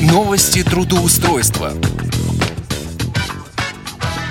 Новости трудоустройства.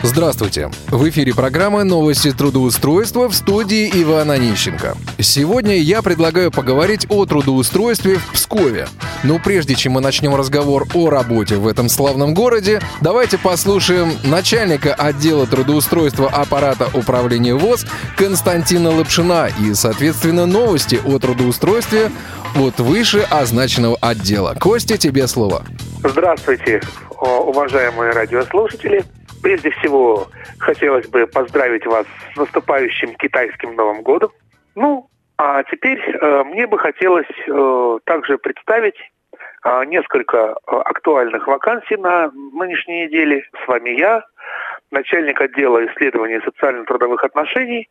Здравствуйте! В эфире программа «Новости трудоустройства» в студии Ивана Нищенко. Сегодня я предлагаю поговорить о трудоустройстве в Пскове. Но прежде чем мы начнем разговор о работе в этом славном городе, давайте послушаем начальника отдела трудоустройства аппарата управления ВОЗ Константина Лапшина и, соответственно, новости о трудоустройстве от выше означенного отдела. Костя, тебе слово. Здравствуйте, уважаемые радиослушатели. Прежде всего, хотелось бы поздравить вас с наступающим китайским Новым годом. Ну, а теперь э, мне бы хотелось э, также представить э, несколько э, актуальных вакансий на нынешней неделе. С вами я, начальник отдела исследований социально-трудовых отношений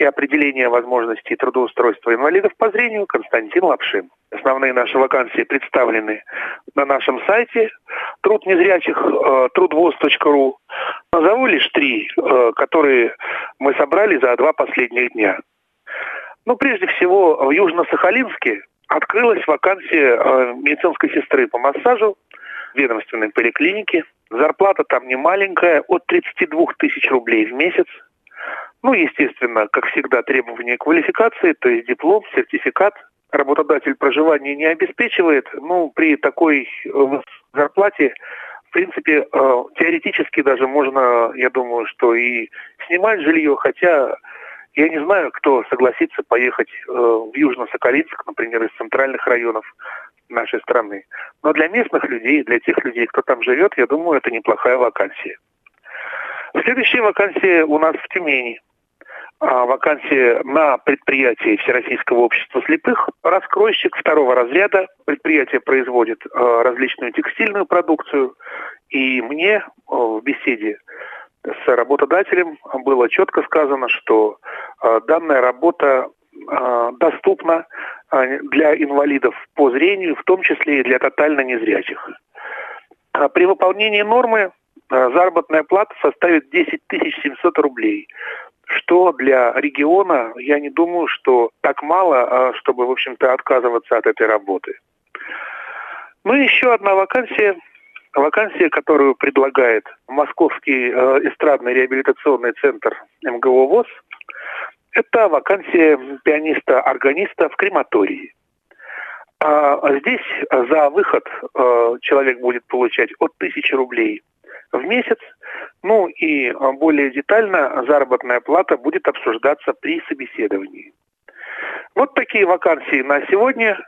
и определения возможностей трудоустройства инвалидов по зрению Константин Лапшин. Основные наши вакансии представлены на нашем сайте труд незрячих э, трудвоз.ру. Назову лишь три, э, которые мы собрали за два последних дня. Ну, прежде всего, в Южно-Сахалинске открылась вакансия э, медицинской сестры по массажу в ведомственной поликлинике. Зарплата там не маленькая, от 32 тысяч рублей в месяц. Ну, естественно, как всегда, требования квалификации, то есть диплом, сертификат. Работодатель проживание не обеспечивает. Ну, при такой э, зарплате, в принципе, э, теоретически даже можно, я думаю, что и снимать жилье, хотя я не знаю, кто согласится поехать э, в Южно-Соколинск, например, из центральных районов нашей страны. Но для местных людей, для тех людей, кто там живет, я думаю, это неплохая вакансия. Следующая вакансия у нас в Тюмени. А, вакансия на предприятии Всероссийского общества слепых. Раскройщик второго разряда. Предприятие производит а, различную текстильную продукцию. И мне а, в беседе с работодателем было четко сказано, что данная работа доступна для инвалидов по зрению, в том числе и для тотально незрячих. При выполнении нормы заработная плата составит 10 700 рублей что для региона, я не думаю, что так мало, а чтобы, в общем-то, отказываться от этой работы. Ну и еще одна вакансия, вакансия, которую предлагает Московский э, эстрадный реабилитационный центр МГО ВОЗ, это вакансия пианиста-органиста в крематории. А здесь за выход э, человек будет получать от тысячи рублей в месяц. Ну и а, более детально заработная плата будет обсуждаться при собеседовании. Вот такие вакансии на сегодня.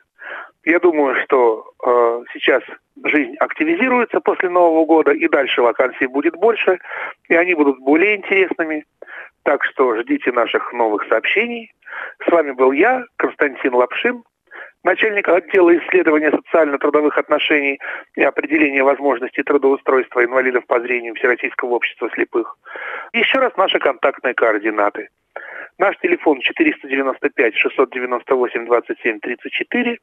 Я думаю, что э, сейчас жизнь активизируется после Нового года, и дальше вакансий будет больше, и они будут более интересными. Так что ждите наших новых сообщений. С вами был я, Константин Лапшин начальник отдела исследования социально-трудовых отношений и определения возможностей трудоустройства инвалидов по зрению Всероссийского общества слепых. Еще раз наши контактные координаты. Наш телефон 495 698 27 34,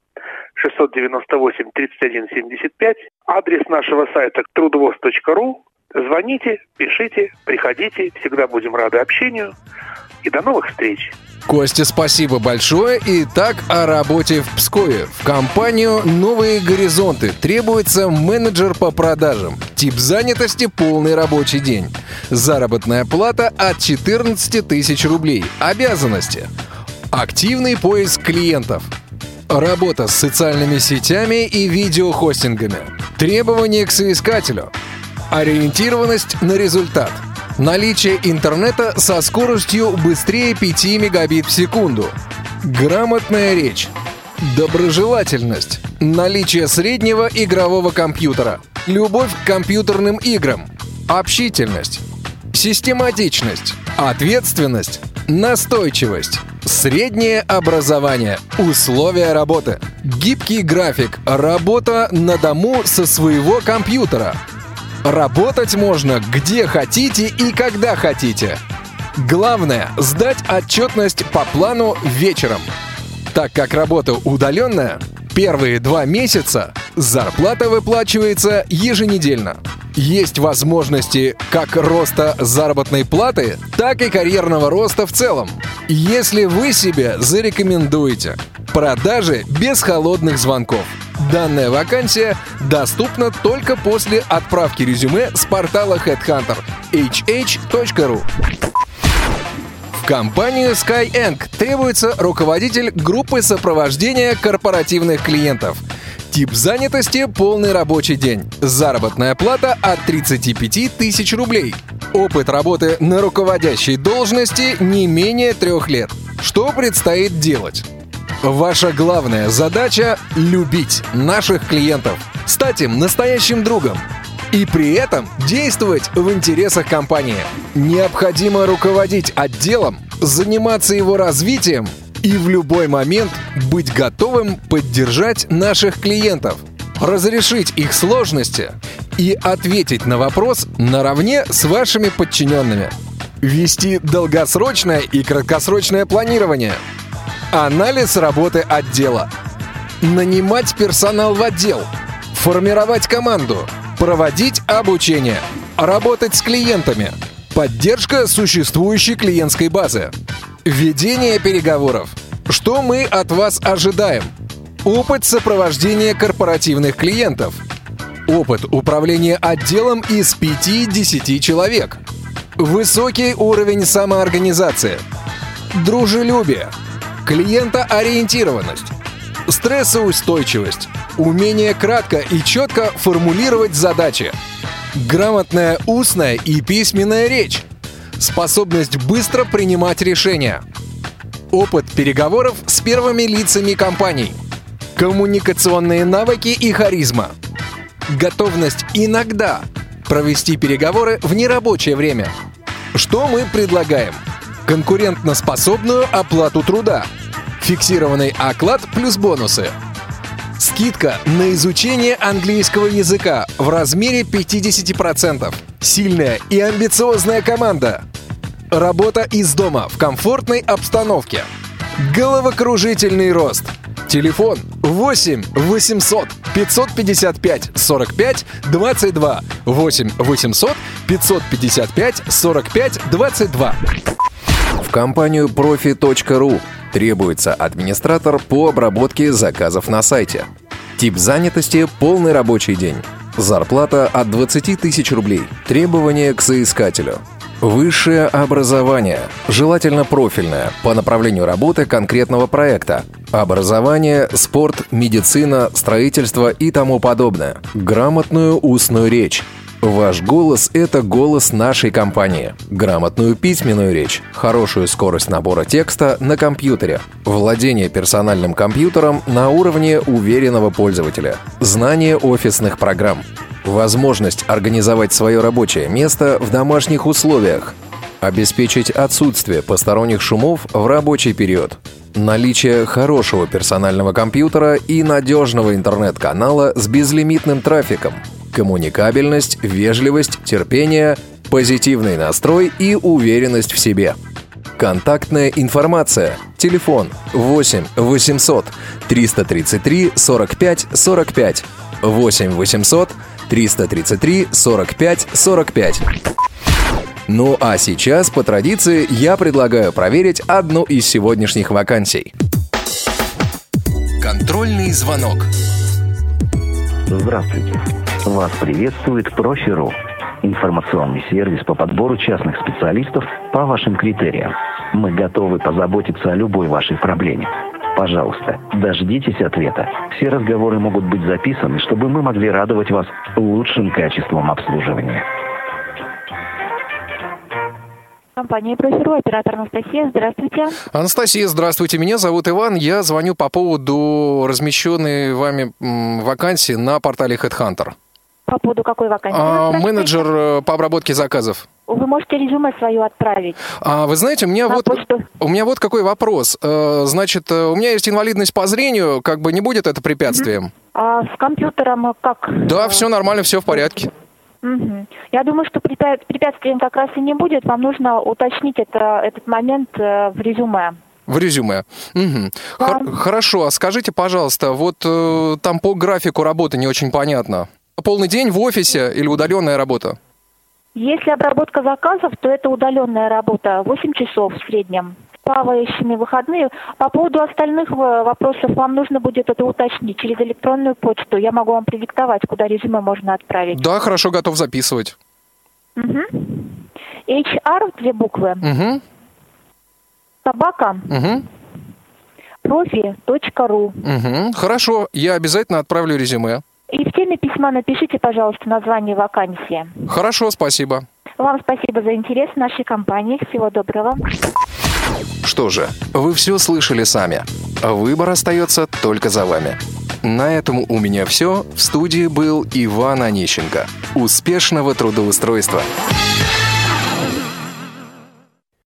698 31 75. Адрес нашего сайта трудовоз.ру. Звоните, пишите, приходите. Всегда будем рады общению. И до новых встреч! Костя, спасибо большое. Итак, о работе в Пскове. В компанию «Новые горизонты» требуется менеджер по продажам. Тип занятости – полный рабочий день. Заработная плата от 14 тысяч рублей. Обязанности. Активный поиск клиентов. Работа с социальными сетями и видеохостингами. Требования к соискателю. Ориентированность на результат – Наличие интернета со скоростью быстрее 5 мегабит в секунду. Грамотная речь. Доброжелательность. Наличие среднего игрового компьютера. Любовь к компьютерным играм. Общительность. Систематичность. Ответственность. Настойчивость. Среднее образование. Условия работы. Гибкий график. Работа на дому со своего компьютера. Работать можно где хотите и когда хотите. Главное – сдать отчетность по плану вечером. Так как работа удаленная, первые два месяца зарплата выплачивается еженедельно. Есть возможности как роста заработной платы, так и карьерного роста в целом. Если вы себе зарекомендуете продажи без холодных звонков – Данная вакансия доступна только после отправки резюме с портала Headhunter hh.ru. В компанию Skyeng требуется руководитель группы сопровождения корпоративных клиентов. Тип занятости – полный рабочий день. Заработная плата от 35 тысяч рублей. Опыт работы на руководящей должности не менее трех лет. Что предстоит делать? Ваша главная задача — любить наших клиентов, стать им настоящим другом. И при этом действовать в интересах компании. Необходимо руководить отделом, заниматься его развитием и в любой момент быть готовым поддержать наших клиентов, разрешить их сложности и ответить на вопрос наравне с вашими подчиненными. Вести долгосрочное и краткосрочное планирование – Анализ работы отдела. Нанимать персонал в отдел. Формировать команду. Проводить обучение. Работать с клиентами. Поддержка существующей клиентской базы. Ведение переговоров. Что мы от вас ожидаем? Опыт сопровождения корпоративных клиентов. Опыт управления отделом из 5-10 человек. Высокий уровень самоорганизации. Дружелюбие клиентоориентированность, стрессоустойчивость, умение кратко и четко формулировать задачи, грамотная устная и письменная речь, способность быстро принимать решения, опыт переговоров с первыми лицами компаний, коммуникационные навыки и харизма, готовность иногда провести переговоры в нерабочее время. Что мы предлагаем? Конкурентноспособную оплату труда – Фиксированный оклад плюс бонусы. Скидка на изучение английского языка в размере 50%. Сильная и амбициозная команда. Работа из дома в комфортной обстановке. Головокружительный рост. Телефон 8 800 555 45 22 8 800 555 45 22 Компанию profi.ru Требуется администратор по обработке заказов на сайте. Тип занятости – полный рабочий день. Зарплата от 20 тысяч рублей. Требования к соискателю. Высшее образование, желательно профильное, по направлению работы конкретного проекта. Образование, спорт, медицина, строительство и тому подобное. Грамотную устную речь. Ваш голос — это голос нашей компании. Грамотную письменную речь, хорошую скорость набора текста на компьютере, владение персональным компьютером на уровне уверенного пользователя, знание офисных программ, возможность организовать свое рабочее место в домашних условиях, обеспечить отсутствие посторонних шумов в рабочий период, наличие хорошего персонального компьютера и надежного интернет-канала с безлимитным трафиком – коммуникабельность, вежливость, терпение, позитивный настрой и уверенность в себе. Контактная информация. Телефон 8 800 333 45 45. 8 800 333 45 45. Ну а сейчас, по традиции, я предлагаю проверить одну из сегодняшних вакансий. Контрольный звонок. Здравствуйте. Вас приветствует Профи.ру. Информационный сервис по подбору частных специалистов по вашим критериям. Мы готовы позаботиться о любой вашей проблеме. Пожалуйста, дождитесь ответа. Все разговоры могут быть записаны, чтобы мы могли радовать вас лучшим качеством обслуживания. Компания «Профиру», оператор Анастасия. Здравствуйте. Анастасия, здравствуйте. Меня зовут Иван. Я звоню по поводу размещенной вами вакансии на портале HeadHunter. По поводу какой вакансии? А, менеджер э, по обработке заказов. Вы можете резюме свое отправить. А, вы знаете, у меня, вот, у меня вот какой вопрос. Э, значит, э, у меня есть инвалидность по зрению, как бы не будет это препятствием? А с компьютером как? Да, все нормально, все в порядке. Угу. Я думаю, что препятствием как раз и не будет. Вам нужно уточнить это, этот момент в резюме. В резюме. Угу. Да. Хор- хорошо, а скажите, пожалуйста, вот э, там по графику работы не очень понятно полный день в офисе или удаленная работа? Если обработка заказов, то это удаленная работа, 8 часов в среднем. плавающими выходные. По поводу остальных вопросов вам нужно будет это уточнить через электронную почту. Я могу вам продиктовать, куда резюме можно отправить. Да, хорошо, готов записывать. Угу. HR, две буквы. Угу. Собака. Угу. Профи.ру. Угу. Хорошо, я обязательно отправлю резюме. И в теме письма напишите, пожалуйста, название вакансии. Хорошо, спасибо. Вам спасибо за интерес в нашей компании. Всего доброго. Что же, вы все слышали сами. Выбор остается только за вами. На этом у меня все. В студии был Иван Онищенко. Успешного трудоустройства!